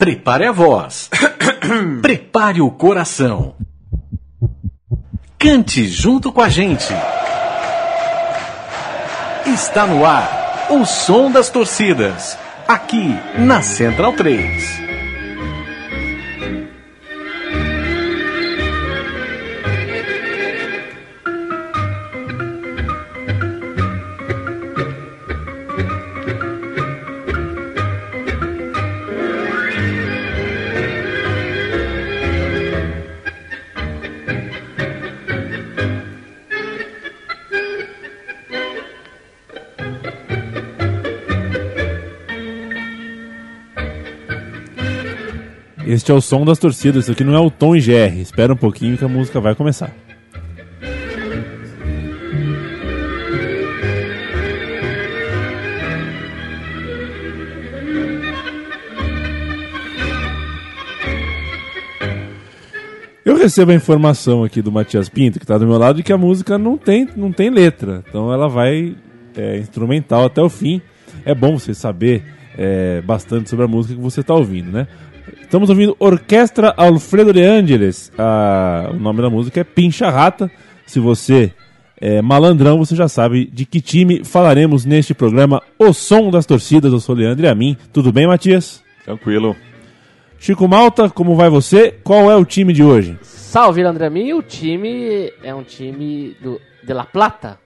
Prepare a voz. Prepare o coração. Cante junto com a gente. Está no ar o som das torcidas. Aqui na Central 3. Este é o som das torcidas, isso aqui não é o tom e. Espera um pouquinho que a música vai começar. Eu recebo a informação aqui do Matias Pinto, que está do meu lado, de que a música não tem, não tem letra. Então ela vai é, instrumental até o fim. É bom você saber é, bastante sobre a música que você está ouvindo, né? Estamos ouvindo Orquestra Alfredo de Angeles. Ah, o nome da música é Pincha Rata. Se você é malandrão, você já sabe de que time falaremos neste programa O Som das Torcidas. Eu sou Leandro e a mim. Tudo bem, Matias? Tranquilo. Chico Malta, como vai você? Qual é o time de hoje? Salve, Leandro a mim. O time é um time do, de La Plata.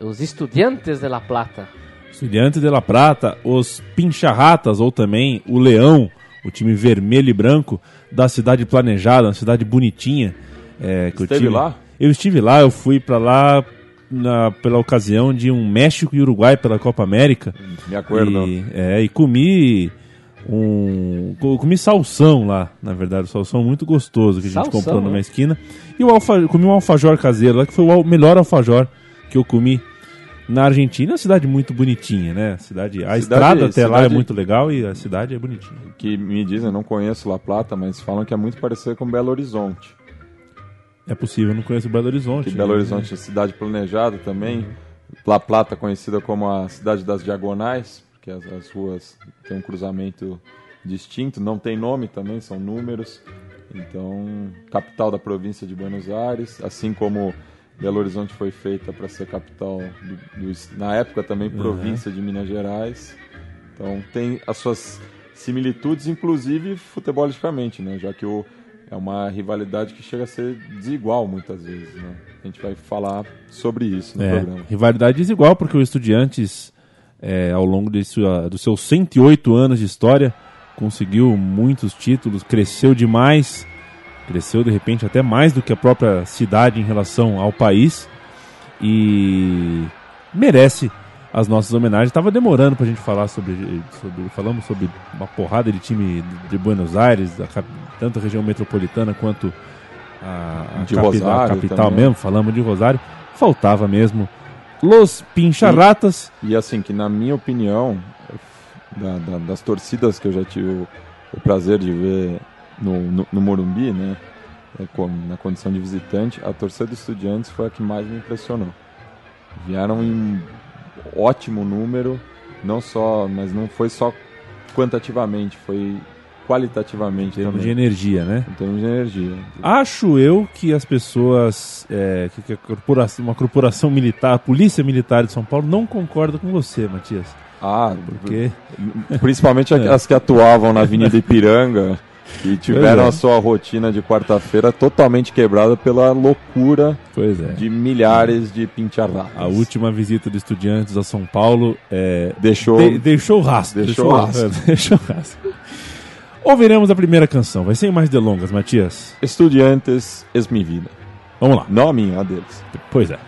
Os Estudiantes de La Plata. Estudiantes de La Plata, os Pincharratas ou também o Leão, o time vermelho e branco da cidade planejada, uma cidade bonitinha. É, que Esteve time- lá? Eu estive lá, eu fui pra lá na- pela ocasião de um México e Uruguai pela Copa América. Me acordo. E, é, e comi um. co- Comi salsão lá, na verdade, um salsão muito gostoso que a gente Salsão, comprou numa né? esquina. E o alfa, comi um alfajor caseiro lá, que foi o melhor alfajor que eu comi na Argentina. É uma cidade muito bonitinha, né? Cidade, a Cidade- estrada até lá é cidade- muito legal e a cidade é bonitinha. Que me dizem, não conheço La Plata, mas falam que é muito parecido com Belo Horizonte. É possível, eu não conheço Belo Horizonte. Que Belo né? Horizonte é cidade planejada também. La Plata conhecida como a cidade das diagonais, porque as, as ruas têm um cruzamento distinto, não tem nome também, são números. Então, capital da província de Buenos Aires, assim como Belo Horizonte foi feita para ser capital, do, do- na época também província de Minas Gerais. Então, tem as suas similitudes, inclusive futebolisticamente, né? já que o, é uma rivalidade que chega a ser desigual muitas vezes. Né? A gente vai falar sobre isso no É, programa. rivalidade desigual, porque o Estudiantes, é, ao longo de sua, dos seus 108 anos de história, conseguiu muitos títulos, cresceu demais, cresceu de repente até mais do que a própria cidade em relação ao país e merece as nossas homenagens. Estava demorando para a gente falar sobre, sobre. Falamos sobre uma porrada de time de Buenos Aires, da tanto a região metropolitana quanto a, a De capi- a capital também. mesmo. Falamos de Rosário. Faltava mesmo Los Pincharratas. E assim, que na minha opinião, da- da- das torcidas que eu já tive o, o prazer de ver no, no, no Morumbi, né? é, na condição de visitante, a torcida dos estudiantes foi a que mais me impressionou. Vieram em ótimo número, não só, mas não foi só quantitativamente, foi qualitativamente Em termos de também. energia, né? Em termos de energia. Acho eu que as pessoas, é, que, que a corporação, uma corporação militar, a polícia militar de São Paulo não concorda com você, Matias. Ah, Porque Principalmente É. as que atuavam na Avenida Ipiranga e tiveram é. a sua rotina de quarta-feira totalmente quebrada pela loucura é. de milhares de pincharradas. A última visita de estudiantes a São Paulo é, Deixou. de- deixou rastro. Deixou rastro. deixou rastro. Ouviremos a primeira canção. Vai sem mais delongas, Matias. Estudiantes es mi vida. Vamos lá. Não a minha, a deles. Pois é.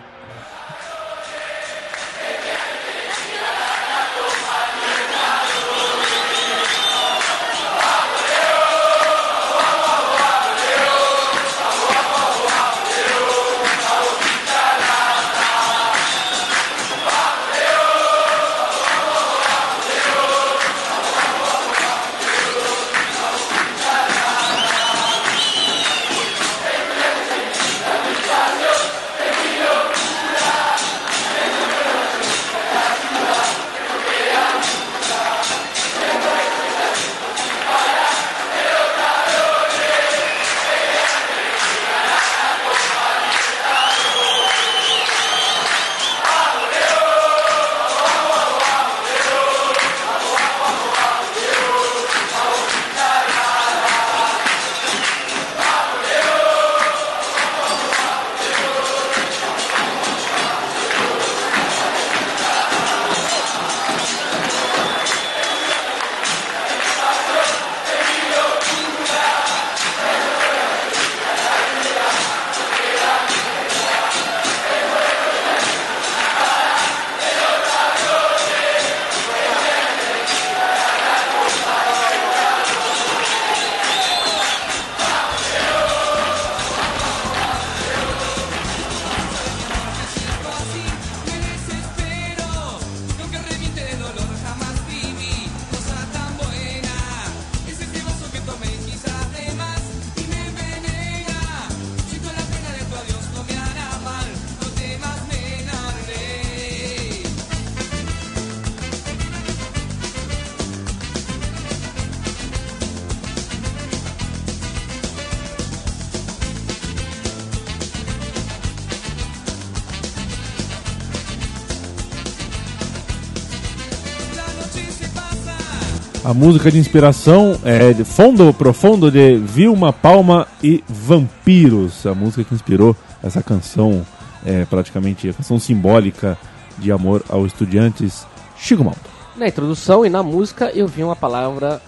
A música de inspiração é de Fundo Profundo de Vilma Palma e Vampiros. A música que inspirou essa canção, é, praticamente a canção simbólica de amor aos estudantes Chico Malta. Na introdução e na música eu vi uma palavra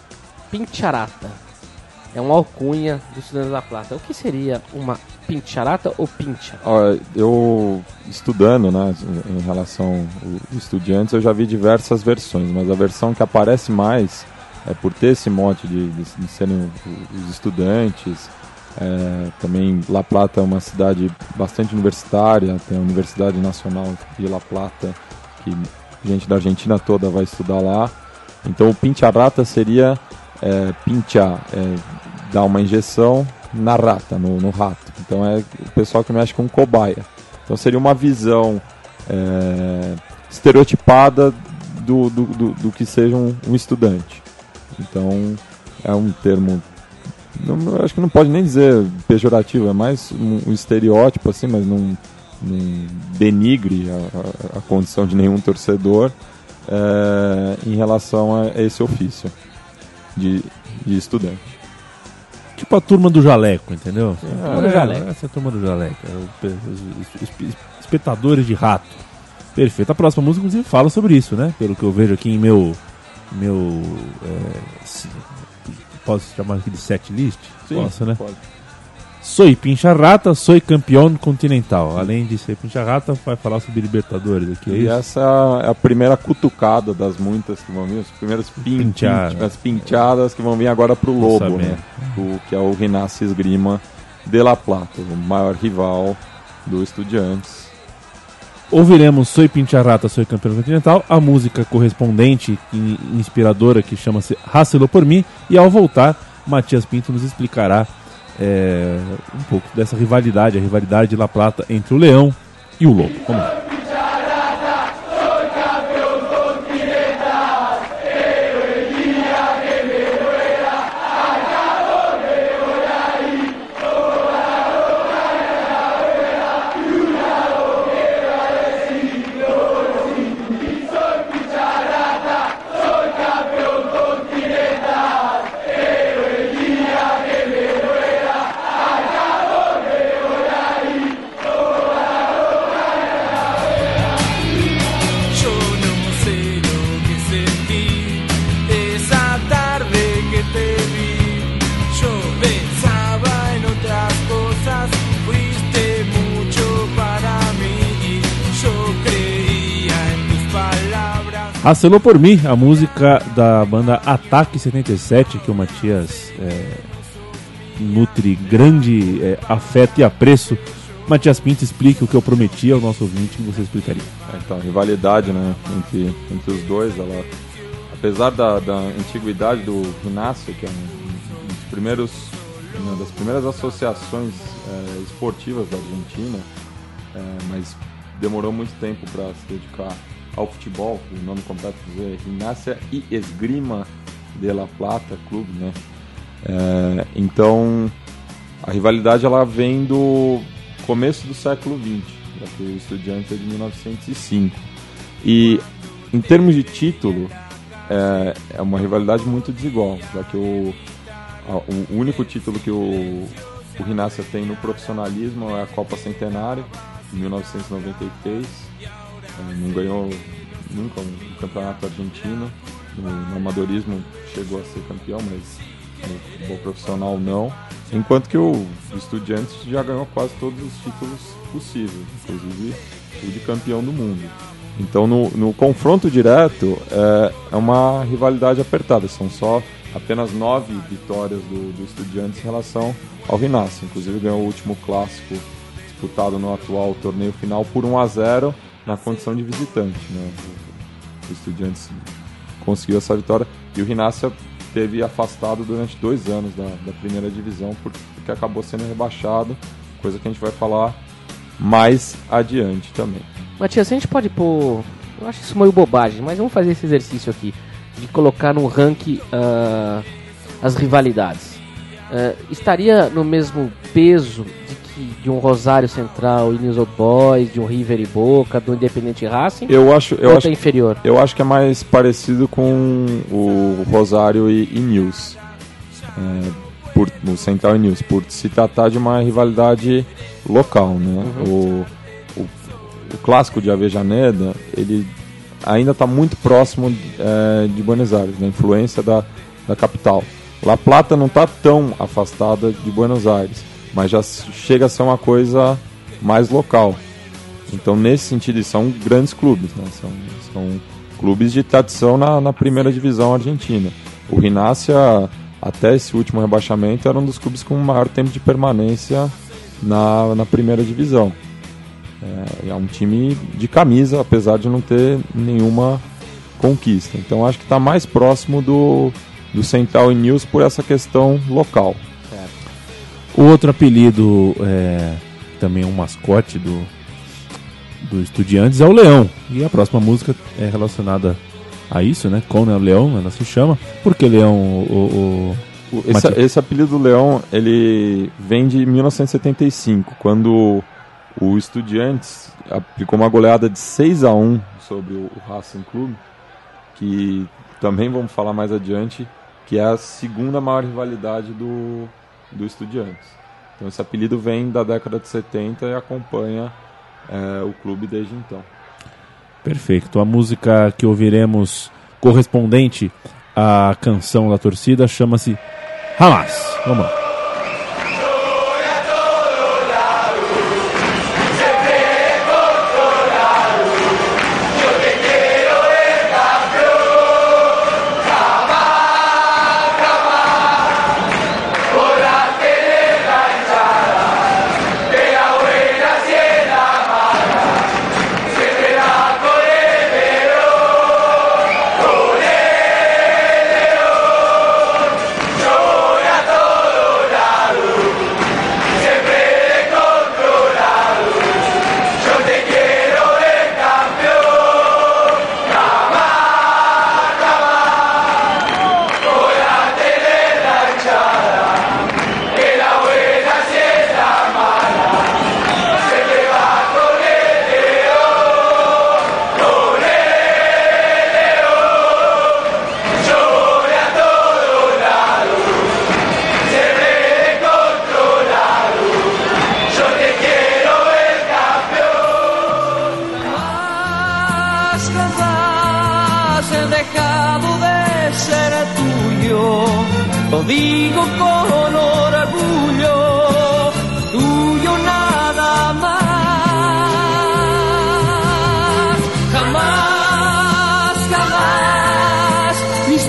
pincharata. É uma alcunha do Estudante da Plata. O que seria uma pincharata ou pincha? Eu estudando, né, em relação aos estudantes, eu já vi diversas versões, mas a versão que aparece mais é por ter esse mote de, de, de serem os estudantes. É, também La Plata é uma cidade bastante universitária, tem a Universidade Nacional de La Plata, que gente da Argentina toda vai estudar lá. Então o pincharata seria é, pinchar, é, dar uma injeção na rata, no, no, rato. Então é o pessoal que mexe com cobaia. Então seria uma visão é, estereotipada do, do, do, do, que seja um, um, estudante. Então é um termo. Não, acho que não pode nem dizer pejorativo, é mais um, um estereótipo assim, mas não, não denigre a, a, a, condição de nenhum torcedor é, em relação a esse ofício de, de estudante. Tipo a turma do jaleco, entendeu? É, turma do jaleco. Essa é a turma do jaleco. É os espectadores de rato. Perfeito. A próxima música, inclusive, fala sobre isso, né? Pelo que eu vejo aqui em meu. meu é, posso chamar aqui de set list? Sim, Posso, né? Pode. Soy pincharrata, soy campeão continental. Além de ser pincharrata, vai falar sobre Libertadores aqui, é E isso? essa é a primeira cutucada das muitas que vão vir, as primeiras pin, Pinchada. pin- as pinchadas que vão vir agora pro Lobo, Lançamento. né? O, que é o Rinácio Esgrima de La Plata, o maior rival do Estudiantes. Ouviremos Soy Pincharrata, Soy Campeão Continental, a música correspondente e inspiradora que chama-se Racelou por mim, e ao voltar, Matias Pinto nos explicará é, um pouco dessa rivalidade, a rivalidade de La Plata entre o Leão e o Lobo. Vamos lá. Racelou por mim, a música da banda Ataque 77, que o Matias é, nutre grande é, afeto e apreço. Matias Pinto explique o que eu prometi ao nosso ouvinte que você explicaria. É, Então, rivalidade né, entre, entre os dois, ela, apesar da, da antiguidade do Rinácio, que é um dos primeiros, uma das primeiras associações é, esportivas da Argentina, é, mas demorou muito tempo para se dedicar ao futebol, o nome completo dizer Rinácia e Esgrima de La Plata Clube, né? É, então, a rivalidade ela vem do começo do século XX, já que o Estudiante é de 1905. E em termos de título, é, é uma rivalidade muito desigual, já que o, a- o único título que o, o Rinácia tem no profissionalismo é a Copa Centenário, de 1993. Não ganhou nunca um campeonato argentino. No, amadorismo chegou a ser campeão, mas no futebol profissional não. Enquanto que o, o Estudiantes já ganhou quase todos os títulos possíveis, inclusive o de campeão do mundo. Então no, no confronto direto é, é uma rivalidade apertada, são só apenas nove vitórias do, do Estudiantes em relação ao Rinácio. Inclusive ganhou o último clássico disputado no atual torneio final por 1 a 0 na condição de visitante. Né? O, Estudiantes conseguiu essa vitória e o Rinácia teve afastado durante dois anos da, da primeira divisão por- porque acabou sendo rebaixado, coisa que a gente vai falar mais adiante também. Matias, a gente pode pôr. Eu acho isso meio bobagem, mas vamos fazer esse exercício aqui. De colocar no ranking ah, as rivalidades. Ah, estaria no mesmo peso de um Rosário Central e News Old Boys, de um River e Boca, do Independente Racing? Eu acho, eu acho, tá inferior? eu acho que é mais parecido com o Rosário e, e News. É, por, o Central e News, por se tratar de uma rivalidade local, né? O, o, o clássico de Avejaneda, ele ainda está muito próximo é, de Buenos Aires, da influência da, da capital. La Plata não está tão afastada de Buenos Aires, mas já chega a ser uma coisa mais local. Então, nesse sentido, são grandes clubes, né? são, são clubes de tradição na, na primeira divisão argentina. O Rinácia, até esse último rebaixamento, era um dos clubes com maior tempo de permanência na, na primeira divisão. É, é um time de camisa, apesar de não ter nenhuma conquista. Então, acho que está mais próximo do, do Central e News por essa questão local. O outro apelido, é, também um mascote do, do Estudiantes, é o Leão. E a próxima música é relacionada a isso, né? Conan Leão, ela se chama. Por que Leão, o, o- O- Esse, esse apelido do Leão, ele vem de 1975, quando o Estudiantes aplicou uma goleada de 6 a 1 sobre o o Racing Clube, que também vamos falar mais adiante, que é a segunda maior rivalidade do, do Estudiantes. Então esse apelido vem da década de 70 e acompanha é, o clube desde então. Perfeito. A música que ouviremos correspondente à canção da torcida chama-se Hamas. Vamos lá.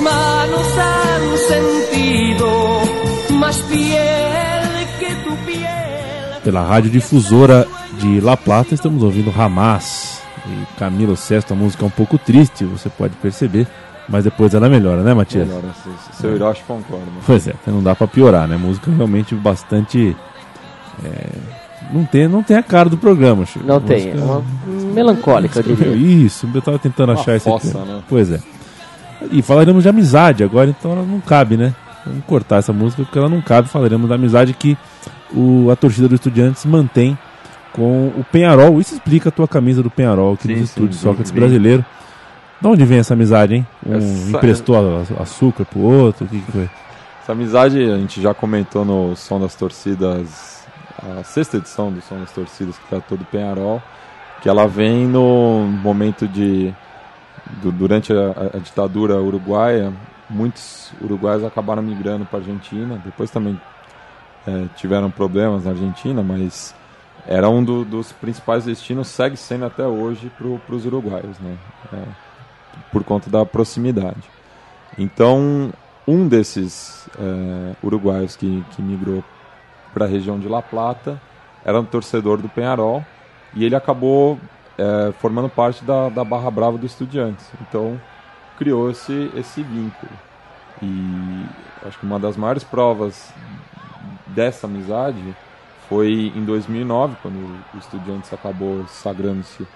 Manos han sentido más piel que tu piel. Pela rádio difusora de La Plata, estamos ouvindo Hamas. E Camilo Sesto, a música é um pouco triste, você pode perceber. Mas depois ela melhora, né, Matias? Melhor, se- seu Hiroshi concorda. Pois é, não dá pra piorar, né? Música realmente bastante. é, não, tem, não tem a cara do programa, Chico. Não tem, é Música- uma melancólica, eu diria. Isso, eu tava tentando Uma achar esse fossa, termo. né? Pois é. E falaremos de amizade agora, então ela não cabe, né? Vamos cortar essa música porque ela não cabe. Falaremos da amizade que o, a torcida do Estudiantes mantém com o Penharol. Isso explica a tua camisa do Penharol aqui Sim, nos estúdios Sócrates brasileiro. De onde vem essa amizade, hein? Um Essa- emprestou açúcar pro outro? O que, que foi? Essa amizade a gente já comentou no Som das Torcidas, a sexta edição do Som das Torcidas, que tratou do Penharol, que ela vem no momento de. Du- durante a, a ditadura uruguaia, muitos uruguaios acabaram migrando para a Argentina, depois também eh, tiveram problemas na Argentina, mas era um do- dos principais destinos, segue sendo até hoje para os uruguaios, né? É, por conta da proximidade. Então, um desses eh, uruguaios que, que migrou para a região de La Plata era um torcedor do Penharol e ele acabou eh, formando parte da, da Barra Brava do Estudiantes. Então, criou esse, esse vínculo. E acho que uma das maiores provas dessa amizade foi em 2009, quando o Estudiantes acabou sagrando-se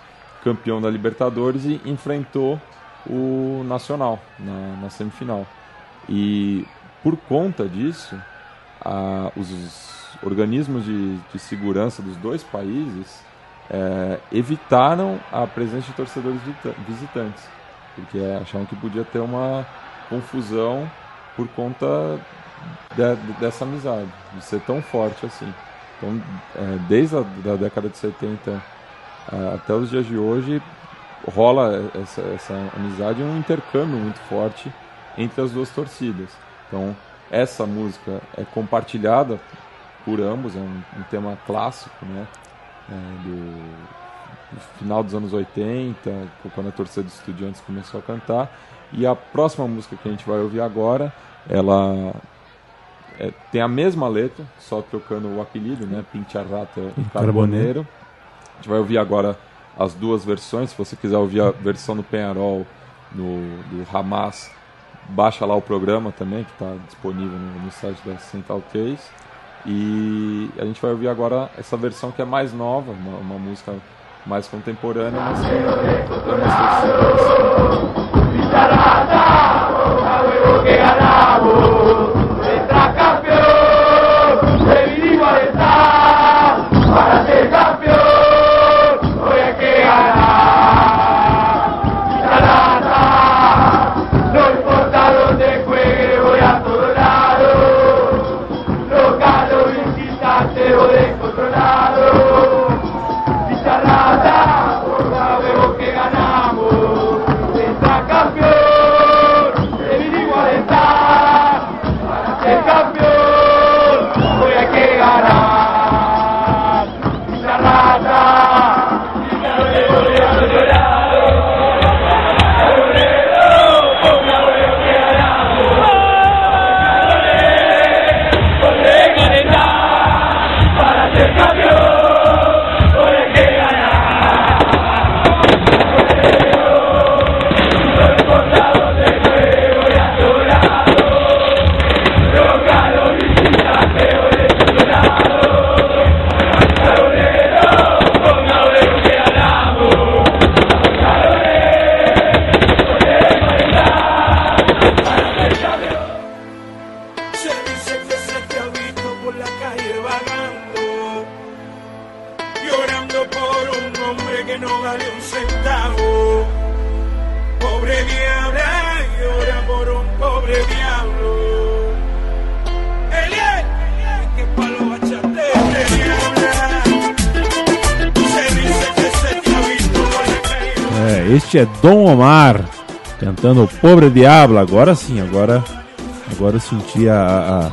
campeão da Libertadores e enfrentou o Nacional na, na semifinal. E por conta disso, a- os organismos de, de segurança dos dois países é, evitaram a presença de torcedores visita- visitantes, porque achavam que podia ter uma confusão por conta de- dessa amizade, de ser tão forte assim. Então, é, desde a da década de 70 ah, até os dias de hoje, rola essa, essa amizade e um intercâmbio muito forte entre as duas torcidas. Então, essa música é compartilhada por ambos, é um, um tema clássico, né? É, do, do final dos anos 80, quando a torcida de estudiantes começou a cantar. E a próxima música que a gente vai ouvir agora, ela é, tem a mesma letra, só trocando o apelido, né? Pincharrata e Carboneiro. A gente vai ouvir agora as duas versões. Se você quiser ouvir a versão do Penharol, no, do Hamas, baixa lá o programa também, que está disponível no, no site da Central 3. E a gente vai ouvir agora essa versão que é mais nova, uma, uma música mais contemporânea, mas que é No este é Dom Omar cantando o Pobre Diablo. Agora sim, agora, agora eu senti a, a-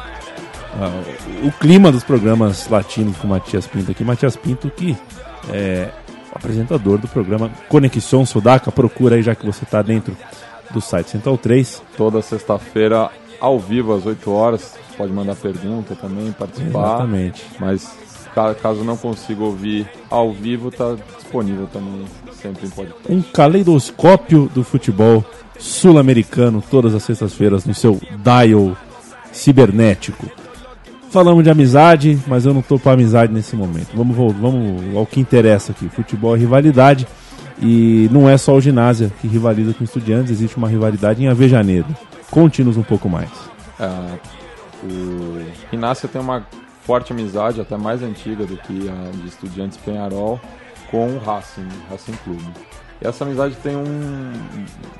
a- o clima dos programas latinos com Matias Pinto aqui. Matias Pinto que é o apresentador do programa Conexão Sudaca. Procura aí já que você está dentro do site Central 3. toda sexta-feira ao vivo às 8 horas. Você pode mandar pergunta também, participar. Exatamente. Mas caso não consiga ouvir ao vivo, está disponível também sempre em podcast. Um caleidoscópio do futebol sul-americano todas as sextas-feiras no seu dial cibernético. Falamos de amizade, mas eu não tô para amizade nesse momento. Vamos, vamos ao que interessa aqui. Futebol é rivalidade e não é só o ginásio que rivaliza com estudiantes, existe uma rivalidade em Avejaneiro. Conte-nos um pouco mais. É, o Inácia tem uma forte amizade, até mais antiga do que a de Estudiantes Penharol, com o Racing, Racing Clube. E essa amizade tem um-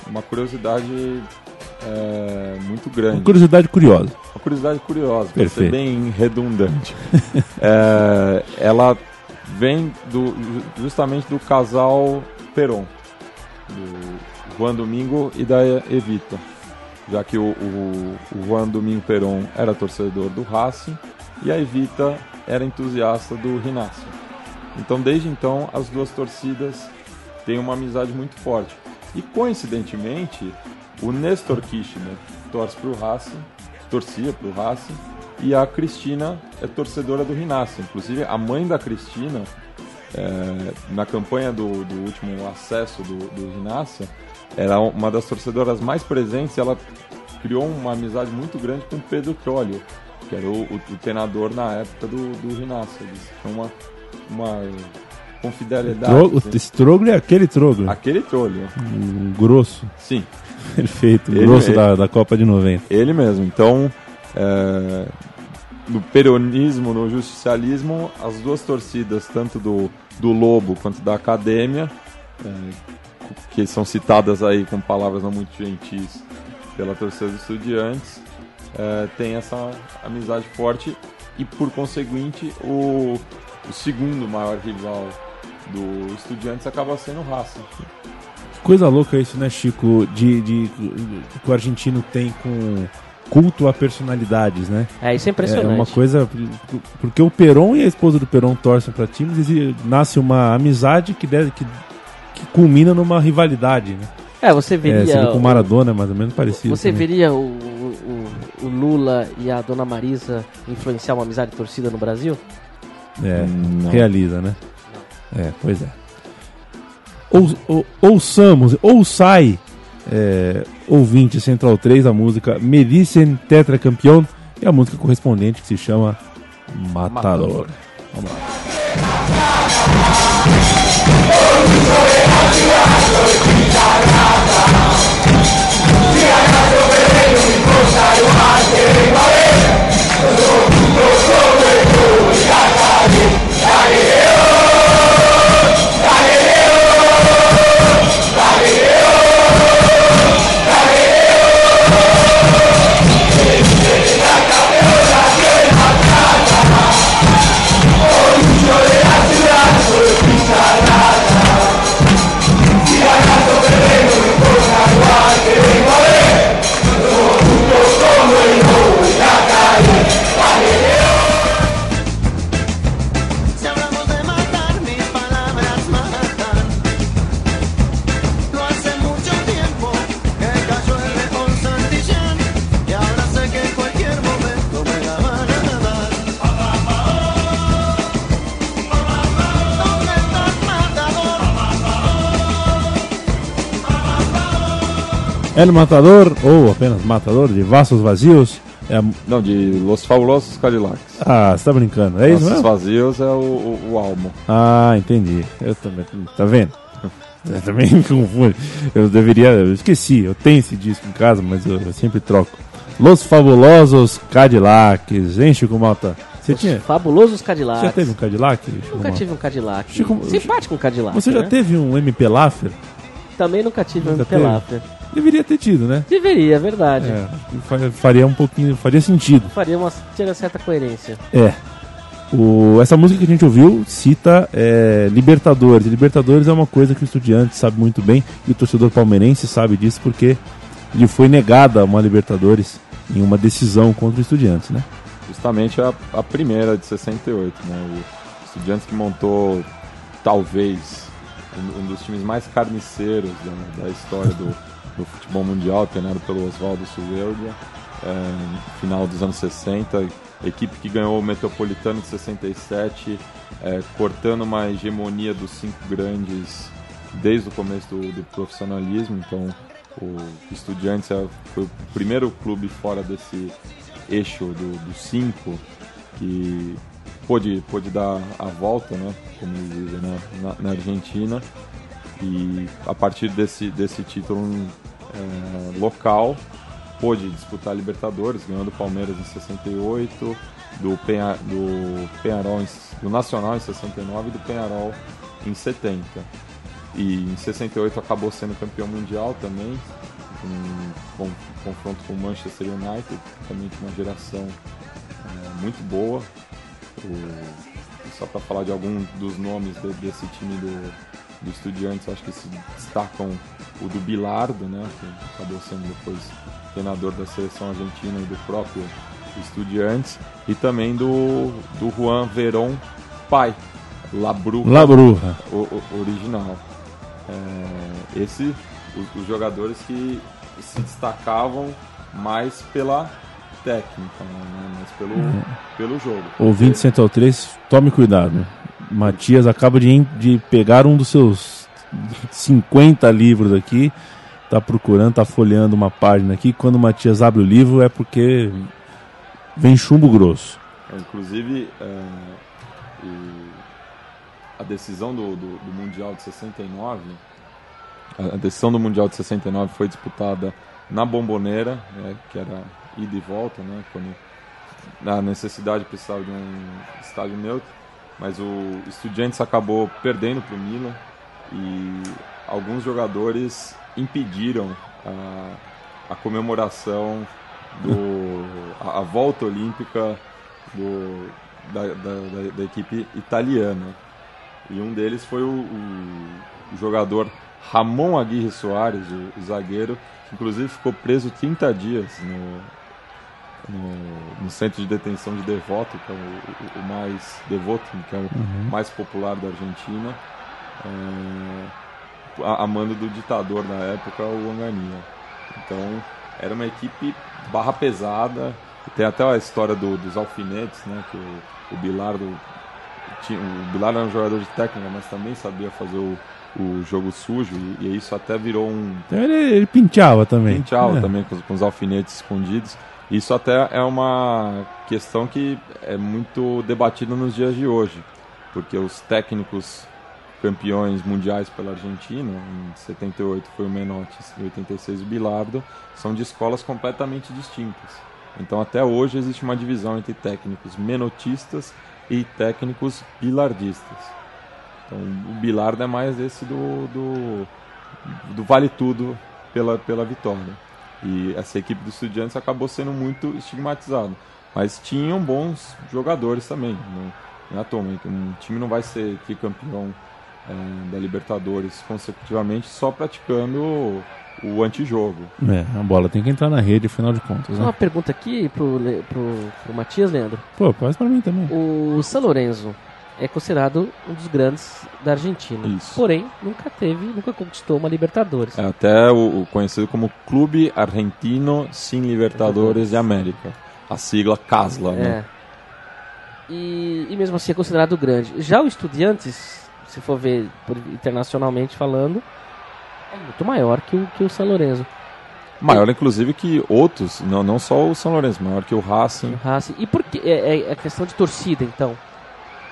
uma curiosidade é, muito grande. Uma curiosidade curiosa. Uma curiosidade curiosa, para ser bem redundante. É, ela vem do, ju- justamente do casal Peron, do Juan Domingo e da Evita. Já que o, o, o Juan Domingo Peron era torcedor do Racing e a Evita era entusiasta do Rinácio. Então, desde então, as duas torcidas têm uma amizade muito forte. E coincidentemente, o Nestor Kirchner torce para o Racing, torcia para o Racing, e a Cristina é torcedora do Rinácio. Inclusive, a mãe da Cristina, é, na campanha do, do último acesso do, do Rinácio, era uma das torcedoras mais presentes. e Ela criou uma amizade muito grande com Pedro Trolio, que era o, o, o treinador na época do, do Rinácio. Eles tinham uma, uma confidelidade. Tro- assim. Esse troglo é aquele troglo. Aquele Trolio, Um grosso. sim. Perfeito. Ele- grosso ele- da, da Copa de 90. Ele mesmo. Então, é, no peronismo, no justicialismo, as duas torcidas, tanto do, do Lobo quanto da Academia, é, que são citadas aí com palavras não muito gentis pela torcida dos estudiantes, é, tem essa amizade forte e, por conseguinte, o, o segundo maior rival do Estudiantes acaba sendo o Racing. Coisa louca isso, né, Chico? De, de, que o argentino tem com culto a personalidades, né? É, isso é É impressionante. uma coisa. Porque o Peron e a esposa do Peron torcem para times e nasce uma amizade que, deve, que, que culmina numa rivalidade, né? É, você É, veria. você vê com o- Maradona, é mais ou menos parecido. Você também. veria o, o, o Lula e a Dona Marisa influenciar uma amizade torcida no Brasil? É, Não. realiza, né? É, pois é. Ou, ou, ouçamos, ou sai, é, ouvinte Central 3, a música Medicen Tetracampeão e a música correspondente que se chama Matador. Vamos lá. I El Matador, ou apenas Matador, de Vasos Vazios. É a... Não, de Los Fabulosos Cadillacs. Ah, você tá brincando, é isso mesmo? Vazios é o, o, o álbum. Ah, entendi. Eu também, tá vendo? Eu também me confundo. Eu deveria, eu esqueci, eu tenho esse disco em casa, mas eu, eu sempre troco. Los Fabulosos Cadillacs, hein, Chico Malta? Você Os tinha? fabulosos Cadillacs. Você já teve um Cadillac? Chico Nunca Malta? tive um Cadillac. Chico- Simpático um Cadillac. Você já né? teve um MP Laffer? Também nunca tive um Nunca MP teve? Laffer. Deveria ter tido, né? Deveria, é verdade. É, fa- faria um pouquinho, faria sentido. Faria uma certa coerência. É. O, essa música que a gente ouviu cita é, Libertadores. E Libertadores é uma coisa que o estudante sabe muito bem e o torcedor palmeirense sabe disso porque lhe foi negada uma Libertadores em uma decisão contra o Estudiantes, né? Justamente a, a primeira de 68, né? O Estudiantes que montou, talvez, um, um dos times mais carniceiros da, da história do, do futebol mundial, treinado pelo Oswaldo Sueldia, é, no final dos anos 60. Equipe que ganhou o Metropolitano de 67, é, cortando uma hegemonia dos cinco grandes desde o começo do, do profissionalismo. Então, o Estudiantes é- foi o primeiro clube fora desse eixo do- dos cinco que pôde, pôde dar a volta, né, como eles dizem, né, na, na Argentina. E a partir desse, desse título é, local, pôde disputar a Libertadores, ganhando o Palmeiras em 68, do, Penha, do Penharol, em, do Nacional em 69 e do Penharol em 70. E em 68 acabou sendo campeão mundial também, com, com confronto com o Manchester United, também uma geração é, muito boa. O- só para falar de algum dos nomes de- desse time do, do Estudiantes, acho que se destacam o do Bilardo, né, que acabou sendo depois treinador da seleção argentina e do próprio Estudiantes, e também do, do Juan Verón pai, Labruca, Labruja. o, o- original. É, esse, os, os jogadores que se destacavam mais pela técnica, né, mais pelo, pelo jogo. Ouvinte Central 3, tome cuidado. Matias acaba de, de pegar um dos seus 50 livros aqui, tá procurando, tá folheando uma página aqui. Quando o Matias abre o livro é porque vem chumbo grosso. É, Inclusive, é, a decisão do, do- do Mundial de 69, a a decisão do Mundial de 69 foi disputada na Bomboneira, né, que era ida e volta, né, quando na necessidade precisava de um estádio neutro, mas o Estudiantes acabou perdendo para o Milan e alguns jogadores impediram a, a comemoração do a, a volta olímpica do, da, da- da- equipe italiana. E um deles foi o, o- o jogador Ramon Aguirre Soares, o, o zagueiro, que inclusive ficou preso 30 dias no, no, no centro de detenção de Devoto, que é o, o- o mais Devoto, que é o mais popular da Argentina, é, a, a mando do ditador na época, o Anganinha. Então era uma equipe barra pesada. Tem até a história do- dos alfinetes, né? Que o, o Bilardo tinha, o Bilardo era um jogador de técnica, mas também sabia fazer o, o jogo sujo e, e isso até virou um Então ele, ele pinchava também. Pinchal É. também com, com os alfinetes escondidos. Isso até é uma questão que é muito debatida nos dias de hoje, porque os técnicos campeões mundiais pela Argentina, em 78 foi o Menotti, em 86 o Bilardo, são de escolas completamente distintas. Então até hoje existe uma divisão entre técnicos menotistas e técnicos bilardistas. Então o Bilardo é mais esse do, do, do vale tudo pela, pela vitória. E essa equipe dos Estudiantes acabou sendo muito estigmatizada. Mas tinham bons jogadores também. Não, não é à toa, um time não vai ser tricampeão é, da Libertadores consecutivamente só praticando o, o antijogo. É, a bola tem que entrar na rede, afinal de contas, Só uma né? pergunta aqui pro, pro, pro Matias Leandro. Pô, faz pra mim também. O San Lorenzo é considerado um dos grandes da Argentina. Isso. Porém, nunca teve, nunca conquistou uma Libertadores. É até o, o conhecido como Clube Argentino Sin Libertadores de América. A sigla CASLA, né? É. E, e mesmo assim é considerado grande. Já o Estudiantes, se for ver por- internacionalmente falando, é muito maior que o, que o San Lorenzo. Maior, inclusive, que outros, não, não só o São Lourenço, maior que o Racing. O Racing. E por que? É, é a questão de torcida, então.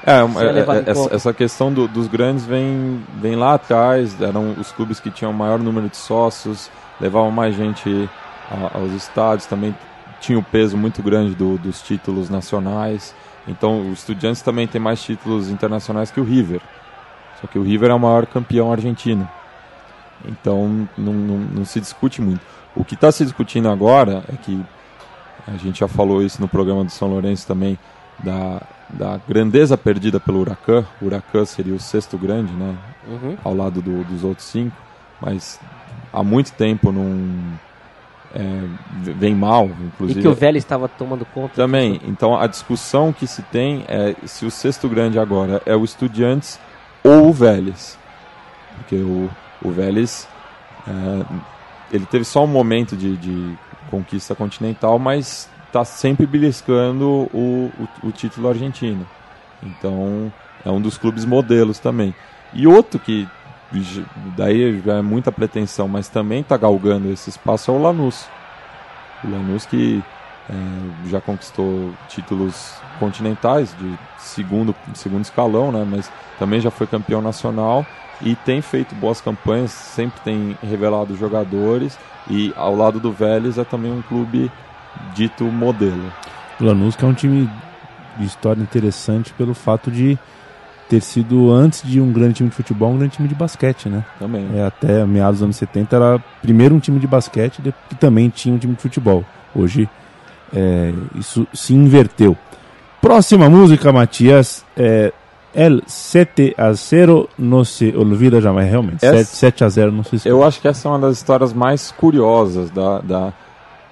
É, é é, é, essa, essa questão do- dos grandes vem, vem lá atrás, eram os clubes que tinham maior número de sócios, levavam mais gente a- aos estádios, também tinha o peso muito grande do- dos títulos nacionais. Então, o Estudiantes também tem mais títulos internacionais que o River. Só que o River é o maior campeão argentino. Então, não, não, não se discute muito. O que está se discutindo agora é que a gente já falou isso no programa do São Lourenço também, da, da grandeza perdida pelo Huracan. O Huracan seria o sexto grande, né? Uhum. Ao lado do- dos outros cinco, mas há muito tempo não é, vem mal, E inclusive. que o velho estava tomando conta. Também, então a discussão que se tem é se o sexto grande agora é o Estudiantes ou o Vélez. Porque o, o Vélez, é, ele teve só um momento de, de conquista continental, mas está sempre beliscando o, o, o título argentino. Então é um dos clubes modelos também. E outro que daí já é muita pretensão, mas também está galgando esse espaço é o Lanús. O Lanús que é, já conquistou títulos continentais de segundo, segundo escalão, né? Mas também já foi campeão nacional e tem feito boas campanhas, sempre tem revelado jogadores e ao lado do Vélez é também um clube dito modelo. O Lanús que é um time de história interessante pelo fato de ter sido, antes de um grande time de futebol, um grande time de basquete, né? Também. É, até meados dos anos 70 era primeiro um time de basquete que também tinha um time de futebol. Hoje é, isso se inverteu. Próxima música, Matias, é El 7 a 0 não se olvida jamais, realmente. Essa- 7, 7 a 0 não se esquece. Eu acho que essa é uma das histórias mais curiosas da, da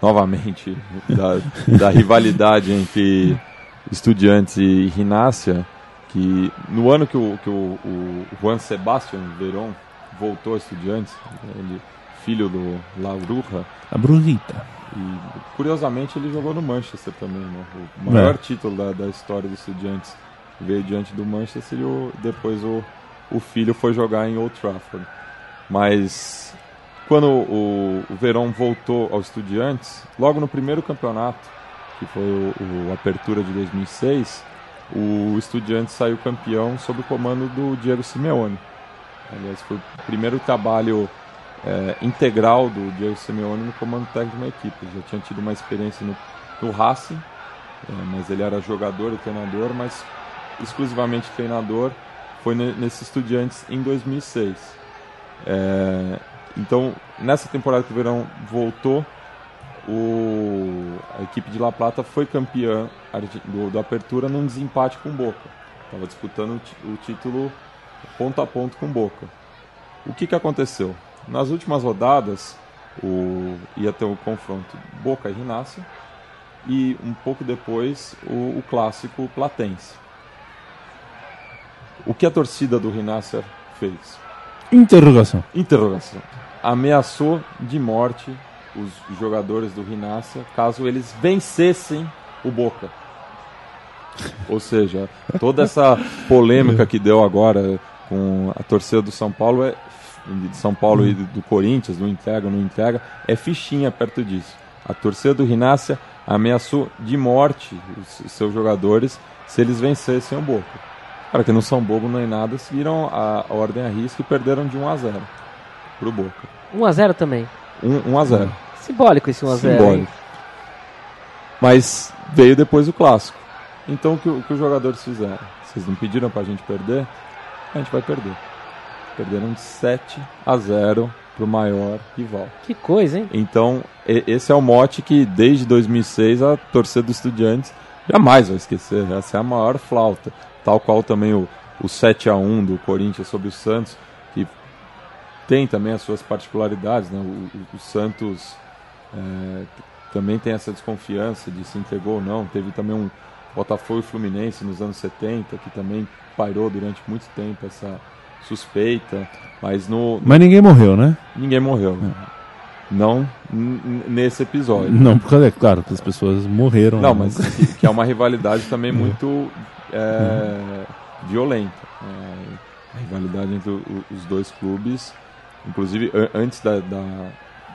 novamente, da, da rivalidade entre Estudiantes e Rinácia, que no ano que o, que o, o Juan Sebastián Verón voltou a Estudiantes, ele, filho do La Bruja, A Brunita. e curiosamente ele jogou no Manchester também, né? O maior É. título da, da história dos Estudiantes veio diante do Manchester e o- depois o, o filho foi jogar em Old Trafford. Mas quando o, o Verón voltou aos Estudiantes, logo no primeiro campeonato, que foi o, o Apertura de 2006, o Estudiantes saiu campeão sob o comando do Diego Simeone. Aliás, foi o primeiro trabalho é, integral do Diego Simeone no comando técnico de uma equipe. Ele já tinha tido uma experiência no, no Racing é, mas ele era jogador e treinador, mas exclusivamente treinador, foi ne- nesse Estudiantes em 2006. É, então, nessa temporada que o Verão voltou, o- a equipe de La Plata foi campeã do, do Apertura num desempate com o Boca. Estava disputando o, título ponto a ponto com o Boca. O que, que aconteceu? Nas últimas rodadas, o, ia ter o confronto Boca e Rinácia e um pouco depois o, o clássico Platense. O que a torcida do Rinácia fez? Interrogação. Interrogação. Ameaçou de morte os jogadores do Rinácia caso eles vencessem o Boca. Ou seja, toda essa polêmica que deu agora com a torcida do São Paulo é de São Paulo e do Corinthians, não entrega, não entrega, é fichinha perto disso. A torcida do Rinácia ameaçou de morte os seus jogadores se eles vencessem o Boca. Cara, que não são bobo nem nada, seguiram a ordem a risco e perderam de 1 a 0 pro Boca. 1x0 também. 1, 1 a 0. Simbólico esse 1x0. hein? Simbólico. Mas veio depois o clássico. Então o que, o que os jogadores fizeram? Vocês não pediram pra gente perder? A gente vai perder. Perderam de 7 a 0 pro maior rival. Que coisa, hein? Então, esse é o mote que desde 2006 a torcida dos Estudiantes jamais vai esquecer. Essa é a maior flauta. Tal qual também o, o 7 a 1 do Corinthians sobre o Santos, tem também as suas particularidades. Né? O, o- Santos é, também tem essa desconfiança de se entregou ou não. Teve também um Botafogo e Fluminense nos anos 70, que também pairou durante muito tempo essa suspeita. Mas no, Mas ninguém morreu, né? ninguém morreu. Não n- n- nesse episódio. Não, porque é claro que as pessoas morreram. Não, né? mas que, que é uma rivalidade também muito é, violenta. É, a rivalidade entre os dois clubes, inclusive an- antes da, da-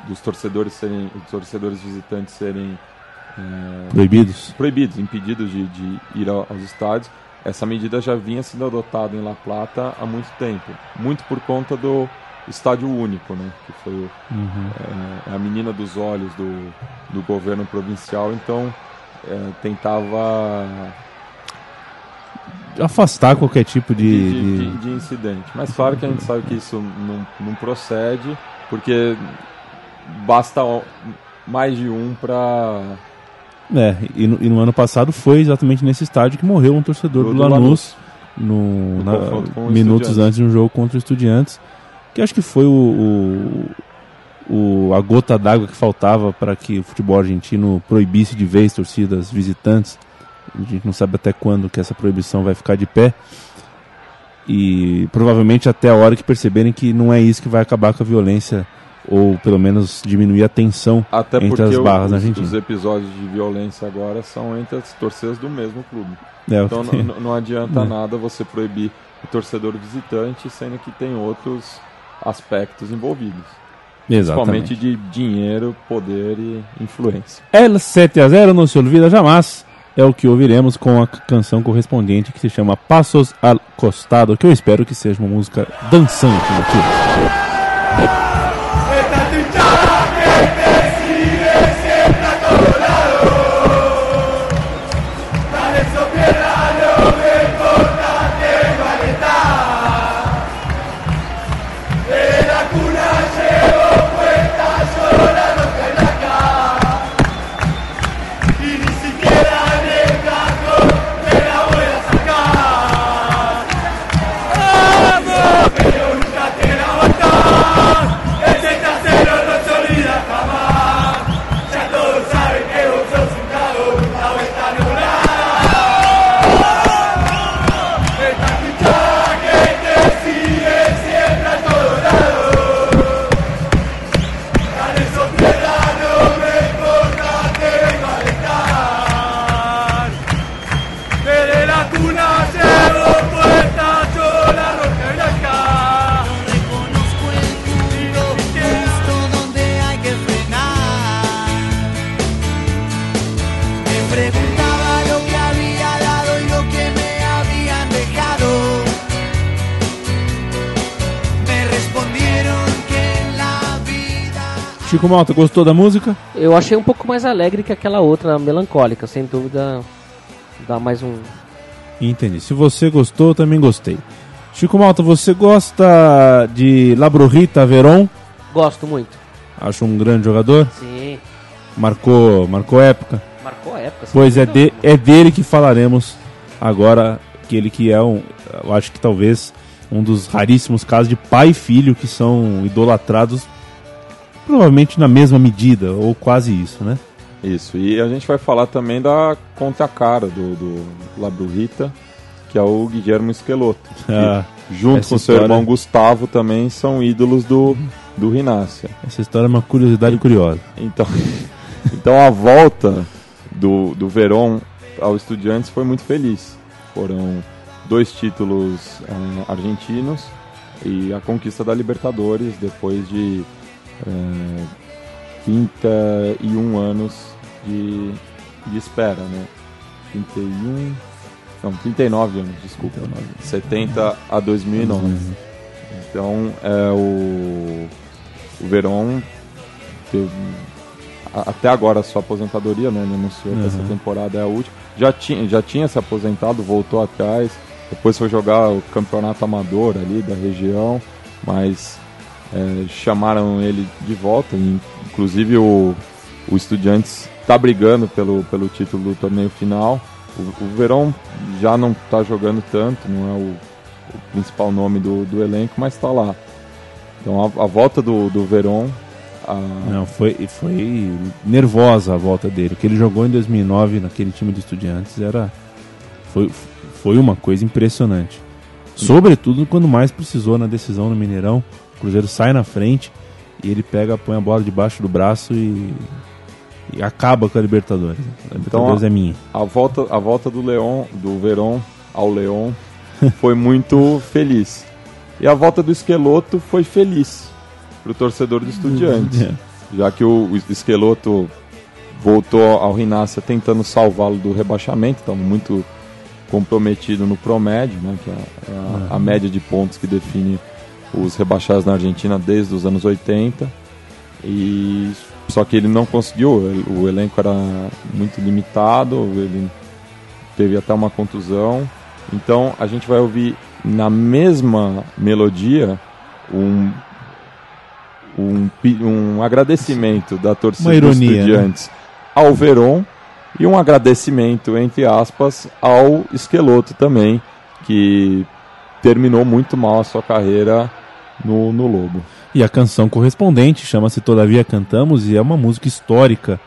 dos torcedores serem, os torcedores visitantes serem é, Proibidos. proibidos, impedidos de, de ir ao- aos estádios. Essa medida já vinha sendo adotada em La Plata há muito tempo, muito por conta do estádio único, né? Que foi o- é, a menina dos olhos do, do governo provincial, então é, tentava Afastar qualquer tipo de, de. de- de- de- de incidente. Mas claro que a gente sabe que isso não, não procede, porque basta mais de um para É, e no, e no ano passado foi exatamente nesse estádio que morreu um torcedor do, Do- do Lanús, no, na- minutos antes de um jogo contra o Estudiantes. Que acho que foi o, o- o- a gota d'água que faltava para que o futebol argentino proibisse de vez torcidas visitantes. A gente não sabe até quando que essa proibição vai ficar de pé. E provavelmente até a hora que perceberem que não é isso que vai acabar com a violência, ou pelo menos diminuir a tensão Até entre as o- barras na os, Argentina. os episódios de violência agora são entre as torcidas do mesmo clube. É, Então o que- n- n- não adianta É. nada você proibir o torcedor visitante, sendo que tem outros aspectos envolvidos. Exatamente. Principalmente de dinheiro, poder e influência. El 7 a 0 não se olvida jamais. É o que ouviremos com a canção correspondente que se chama Passos al Costado, que eu espero que seja uma música dançante no filme. Chico Malta, gostou da música? Eu achei um pouco mais alegre que aquela outra melancólica, sem dúvida. Dá mais um. Entendi. Se você gostou, eu também gostei. Chico Malta, você gosta de Labrorita Veron? Gosto muito. Acho um grande jogador. Sim. Marcou, marcou época. Marcou época. Pois é, de, é dele que falaremos agora. Aquele que é um. Eu acho que talvez um dos raríssimos casos de pai e filho que são idolatrados, provavelmente na mesma medida, ou quase isso, né? Isso, e a gente vai falar também da contra-cara do, do Labrurita, que é o Guilherme Esqueloto. que, Ah, junto com seu história- irmão Gustavo também são ídolos do, do Rinácia. essa história é uma curiosidade curiosa. Então, então a volta do, do Verón ao Estudiantes foi muito feliz. Foram dois títulos eh, argentinos e a conquista da Libertadores depois de eh, 31 anos de, de espera, né? 31... Não, 39 anos, desculpa. 70 a 2009. Então, é, o, o Verón teve, até agora a sua aposentadoria, né? Ele anunciou que essa Uhum. temporada é a última. Já tinha, já tinha se aposentado, voltou atrás, depois foi jogar o campeonato amador ali da região, mas é, chamaram ele de volta. inclusive o, o Estudiantes está brigando pelo, pelo título do torneio final. O, o Verón já não está jogando tanto, não é o, o principal nome do, do elenco, mas está lá. Então a, a volta do, do Verón. a- Não, foi, foi nervosa a volta dele. O que ele jogou em 2009 naquele time do Estudiantes era. Foi, foi uma coisa impressionante. Sobretudo quando mais precisou na decisão no Mineirão. O Cruzeiro sai na frente e ele pega, põe a bola debaixo do braço e, e acaba com a Libertadores. A Libertadores a- é minha. a volta, a volta do Leon, do Verón ao Leon foi muito feliz. E a volta do Esqueloto foi feliz para o torcedor do Estudiantes, É. já que o Esqueloto voltou ao Rinácia tentando salvá-lo do rebaixamento, estava muito comprometido no promédio, né, que é a, a média de pontos que define os rebaixados na Argentina desde os anos 80. E só que ele não conseguiu, o elenco era muito limitado, ele teve até uma contusão. Então a gente vai ouvir na mesma melodia um um, um agradecimento da torcida Uma ironia, dos estudiantes ao Verón e um agradecimento, entre aspas, ao Esqueloto também, que terminou muito mal a sua carreira no, no Lobo. E a canção correspondente chama-se Todavia Cantamos e é uma música histórica.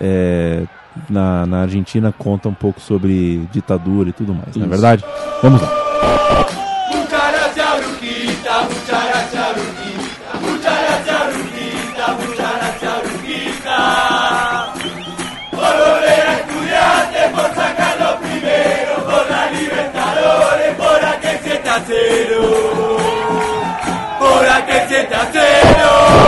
é, na, na Argentina conta um pouco sobre ditadura e tudo mais, não é Isso. verdade? Vamos lá. Aquel 7 a 0. Por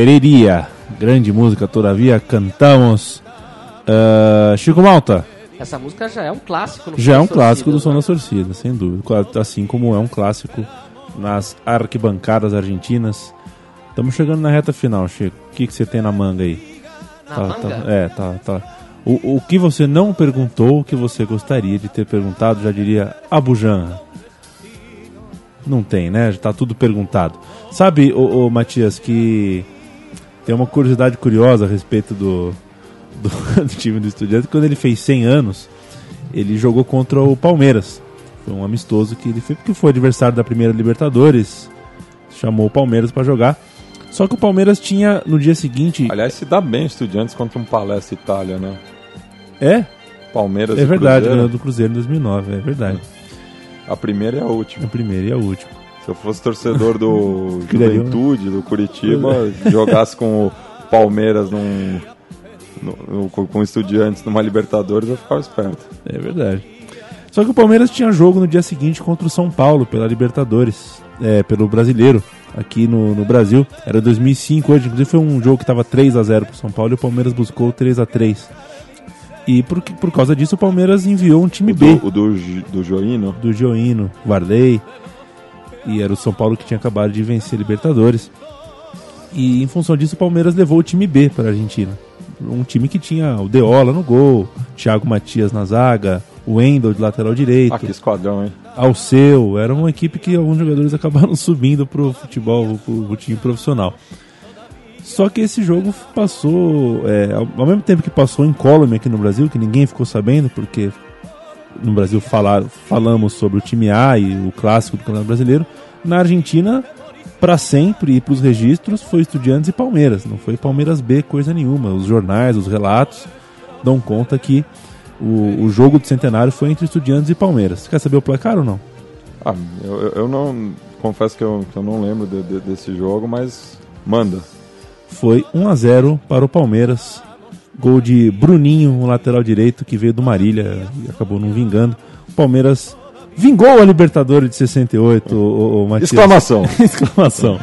Heredia, grande música, todavia cantamos. Ah, Chico Malta, Essa música já é um clássico. no já é um clássico do Torcidas, Som né? das Torcidas, sem dúvida. Assim como é um clássico nas arquibancadas argentinas. Estamos chegando na reta final, Chico. O que, que você tem na manga aí? Na Tá- manga? tá- é, tá, tá. O, o que você não perguntou, o que você gostaria de ter perguntado, já diria Abujan. Não tem, né? Já tá tudo perguntado. Sabe, ô, ô, Matias, que tem uma curiosidade curiosa a respeito do, do, do time do Estudiante. Quando ele fez 100 anos, ele jogou contra o Palmeiras. Foi um amistoso que ele fez, porque foi adversário da primeira Libertadores. Chamou o Palmeiras pra jogar. Só que o Palmeiras tinha no dia seguinte. Aliás, se dá bem estudiantes contra um Palestra Itália, né? É, Palmeiras é verdade, ganhou do Cruzeiro em 2009, é verdade. A primeira e a última. A primeira e a última. Se eu fosse torcedor do né? Juventude, do Curitiba, jogasse com o Palmeiras num, no- no- com estudiantes numa Libertadores, eu ficava esperto. É verdade. Só que o Palmeiras tinha jogo no dia seguinte contra o São Paulo pela Libertadores, é, pelo Brasileiro, aqui no, no Brasil. Era 2005 hoje, inclusive foi um jogo que estava 3 a 0 pro São Paulo e o Palmeiras buscou 3 a 3 E por, por causa disso o Palmeiras enviou um time O B do, o do, do Joino, do Gioino, Varley. E era o São Paulo que tinha acabado de vencer Libertadores. E em função disso o Palmeiras levou o time B para a Argentina. Um time que tinha o Deola no gol, Thiago Matias na zaga, o Wendel de lateral direito, ah, que esquadrão, hein? Alceu. Era uma equipe que alguns jogadores acabaram subindo pro futebol, pro, pro time profissional. Só que esse jogo passou, é, ao, mesmo tempo que passou incólume aqui no Brasil, que ninguém ficou sabendo, porque no Brasil falar, falamos sobre o time A e o clássico do Campeonato Brasileiro, na Argentina, para sempre e para os registros, foi Estudiantes e Palmeiras. Não foi Palmeiras B, coisa nenhuma. Os jornais, os relatos dão conta que o, o jogo do centenário foi entre Estudiantes e Palmeiras. Quer saber o placar ou não? Ah, eu, eu- eu não. Confesso que eu, que eu não lembro de- de- desse jogo, mas manda. Foi 1 a 0 para o Palmeiras. Gol de Bruninho, um lateral direito que veio do Marília e acabou não vingando. O Palmeiras vingou a Libertadores de 68, o, o, Matias. Exclamação! Exclamação.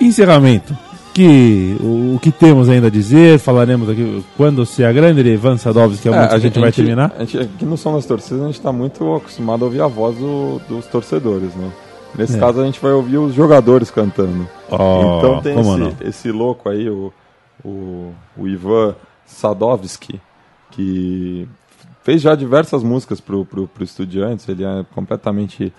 Encerramento. Que o, o que temos ainda a dizer, falaremos aqui quando se a grande Ivan Sadovski, que é, a música que a gente vai terminar. A gente, aqui no Som das Torcidas a gente está muito acostumado a ouvir a voz do- dos torcedores, né? Nesse É. caso a gente vai ouvir os jogadores cantando. Oh, então tem esse, esse louco aí, o, o, o Ivan Sadovski, que fez já diversas músicas pro, pro, pro Estudiantes, ele é completamente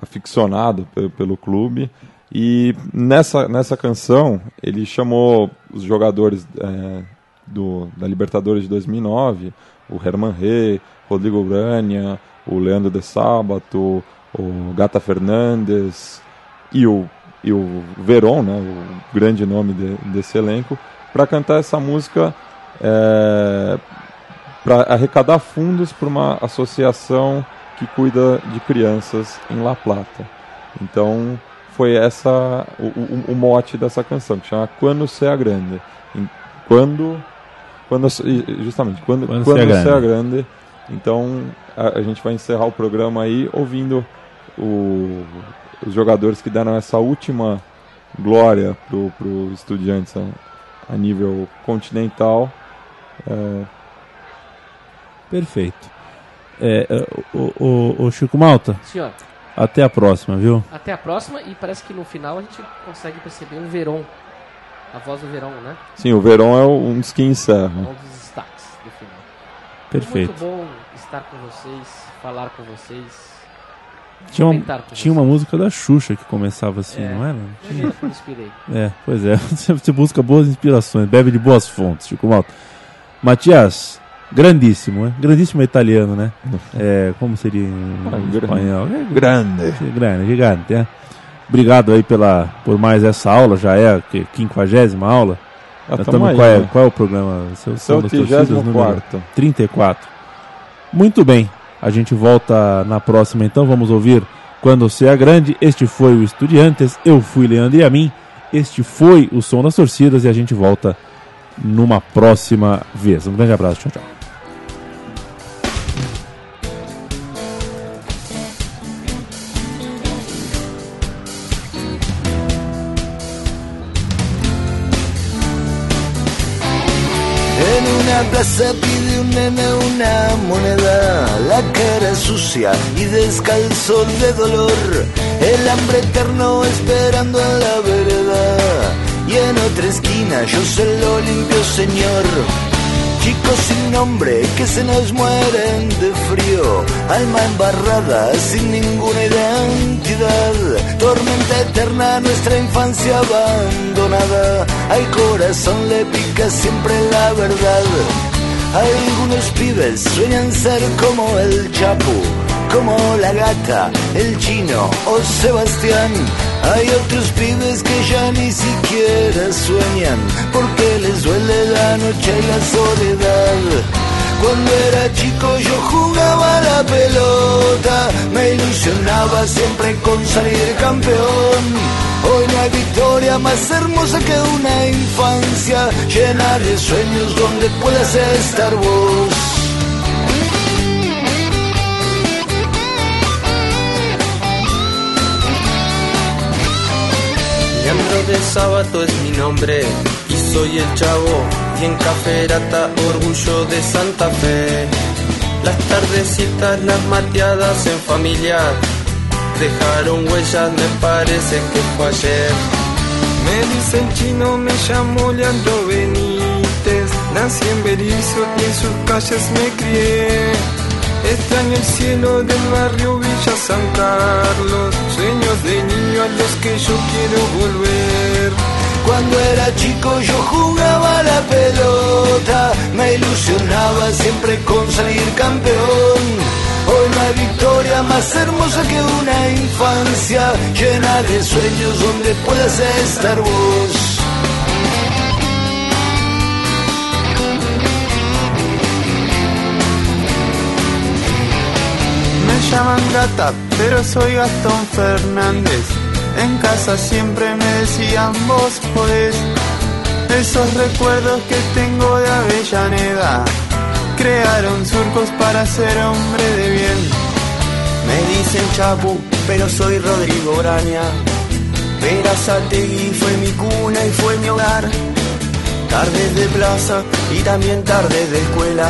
aficionado pe- pelo clube. E nessa, nessa canção ele chamou os jogadores é, do, da Libertadores de 2009, o Herman Rey, Rodrigo Urania, o Leandro de Sábato, o Gata Fernandes e o, e o Veron, né, o grande nome de- desse elenco, para cantar essa música para arrecadar fundos para uma associação que cuida de crianças em La Plata. Então foi essa o, o, o mote dessa canção, que chama Quando Sea Grande. Quando, quando justamente quando, Quando quando, Sea sea, Grande. grande. Então a, a gente vai encerrar o programa aí ouvindo o- os jogadores que deram essa última glória pro, pro Estudiantes a, nível continental. É, Perfeito. É, é, o, o- o Chico Malta, Senhor, até a próxima, viu? até a próxima e parece que no final a gente consegue perceber um Veron. A voz do Verão, né? sim, o Verón é um dos que encerra. É um dos destaques do final. Perfeito. Muito bom estar com vocês, falar com vocês. Tinha uma, tinha uma música da Xuxa que começava assim, É. não era? Eu inspirei. É, pois é. Você busca boas inspirações, bebe de boas fontes, Chico Malta. Matias, grandíssimo, né? Grandíssimo é italiano, né? É, como seria em Ah, grande. espanhol? É, Grande. grande, gigante, é. Obrigado aí pela, por mais essa aula, já é a que- quinquagésima aula. Ah, Já tamo tamo- aí, qual, é, né? qual é o programa? Seu, é número 34. 34. Muito bem, a gente volta na próxima então, vamos ouvir Quando Seja Grande. Este foi o Estudiantes, eu fui Leandro e a mim. Este foi o Som das Torcidas e a gente volta numa próxima vez. Um grande abraço, tchau, tchau. una moneda, cara sucia y descalzo de dolor, el hambre eterno esperando en la vereda, y en otra esquina yo se lo limpio señor. Chicos sin nombre que se nos mueren de frío, alma embarrada sin ninguna identidad, tormenta eterna nuestra infancia abandonada, al corazón le pica siempre la verdad. Algunos pibes sueñan ser como el Chapu, como la gata, el chino o Sebastián. Hay otros pibes que ya ni siquiera sueñan porque les duele la noche y la soledad. Cuando era chico yo jugaba la pelota, me ilusionaba siempre con salir campeón. Hoy no hay victoria más hermosa que una infancia llena de sueños donde puedas estar vos. Leandro de Sábato es mi nombre y soy el chavo y en Caferata orgullo de Santa Fe. Las tardecitas, las mateadas en familia dejaron huellas, me parece que fue ayer. Me dicen chino, me llamo Leandro Benítez. Nací en Berizo y en sus calles me crié. Extraño el cielo del barrio Villa San Carlos. Sueños de niño a los que yo quiero volver. Cuando era chico yo jugaba la pelota, me ilusionaba siempre con salir campeón. Hoy no hay victoria más hermosa que una infancia llena de sueños donde puedas estar vos. Me llaman gata, pero soy Gastón Fernández. En casa siempre me decían vos podés. Esos recuerdos que tengo de Avellaneda crearon surcos para ser hombre de bien. Me dicen Chapu, pero soy Rodrigo Braña. Verazategui fue mi cuna y fue mi hogar. Tardes de plaza y también tardes de escuela,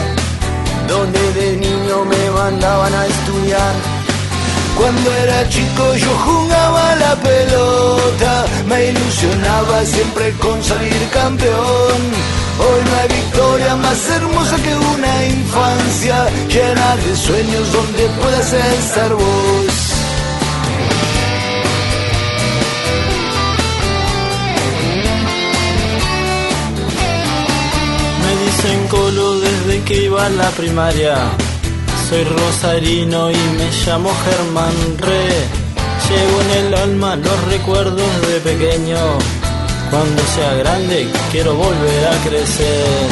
donde de niño me mandaban a estudiar. Cuando era chico yo jugaba la pelota, me ilusionaba siempre con salir campeón. Hoy no hay victoria más hermosa que una infancia llena de sueños donde puedas estar vos. Me dicen colo desde que iba a la primaria. Soy rosarino y me llamo Germán Re. Llevo en el alma los recuerdos de pequeño. Cuando sea grande quiero volver a crecer.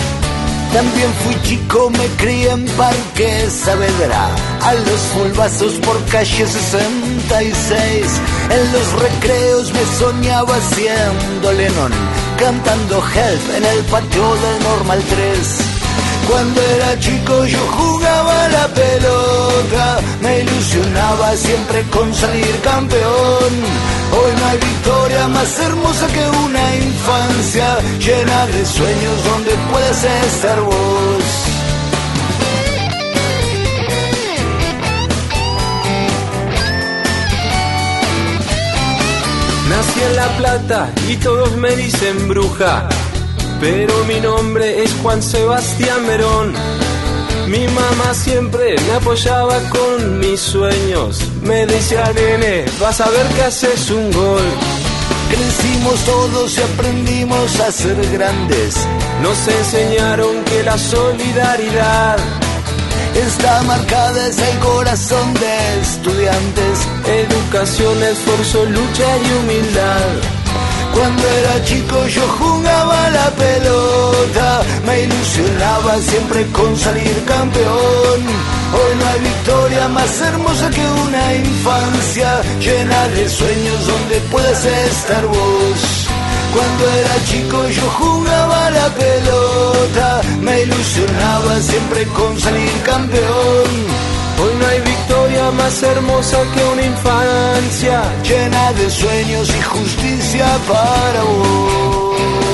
También fui chico, me crié en Parque Saavedra, a los fulbazos por calle 66. En los recreos me soñaba siendo Lennon, cantando Help en el patio del Normal 3. Cuando era chico yo me ilusionaba siempre con salir campeón. Hoy no hay victoria más hermosa que una infancia llena de sueños donde puedes estar vos. Nací en La Plata y todos me dicen bruja, pero mi nombre es Juan Sebastián Merón. Mi mamá siempre me apoyaba con mis sueños. Me decía, nene, vas a ver que haces un gol. Crecimos todos y aprendimos a ser grandes. Nos enseñaron que la solidaridad está marcada en el corazón de estudiantes. Educación, esfuerzo, lucha y humildad. Cuando era chico yo jugaba a la pelota, me ilusionaba siempre con salir campeón. Hoy no hay victoria más hermosa que una infancia llena de sueños donde puedas estar vos. Cuando era chico yo jugaba a la pelota, me ilusionaba siempre con salir campeón. Hoy no hay más hermosa que una infancia llena de sueños y justicia para vos.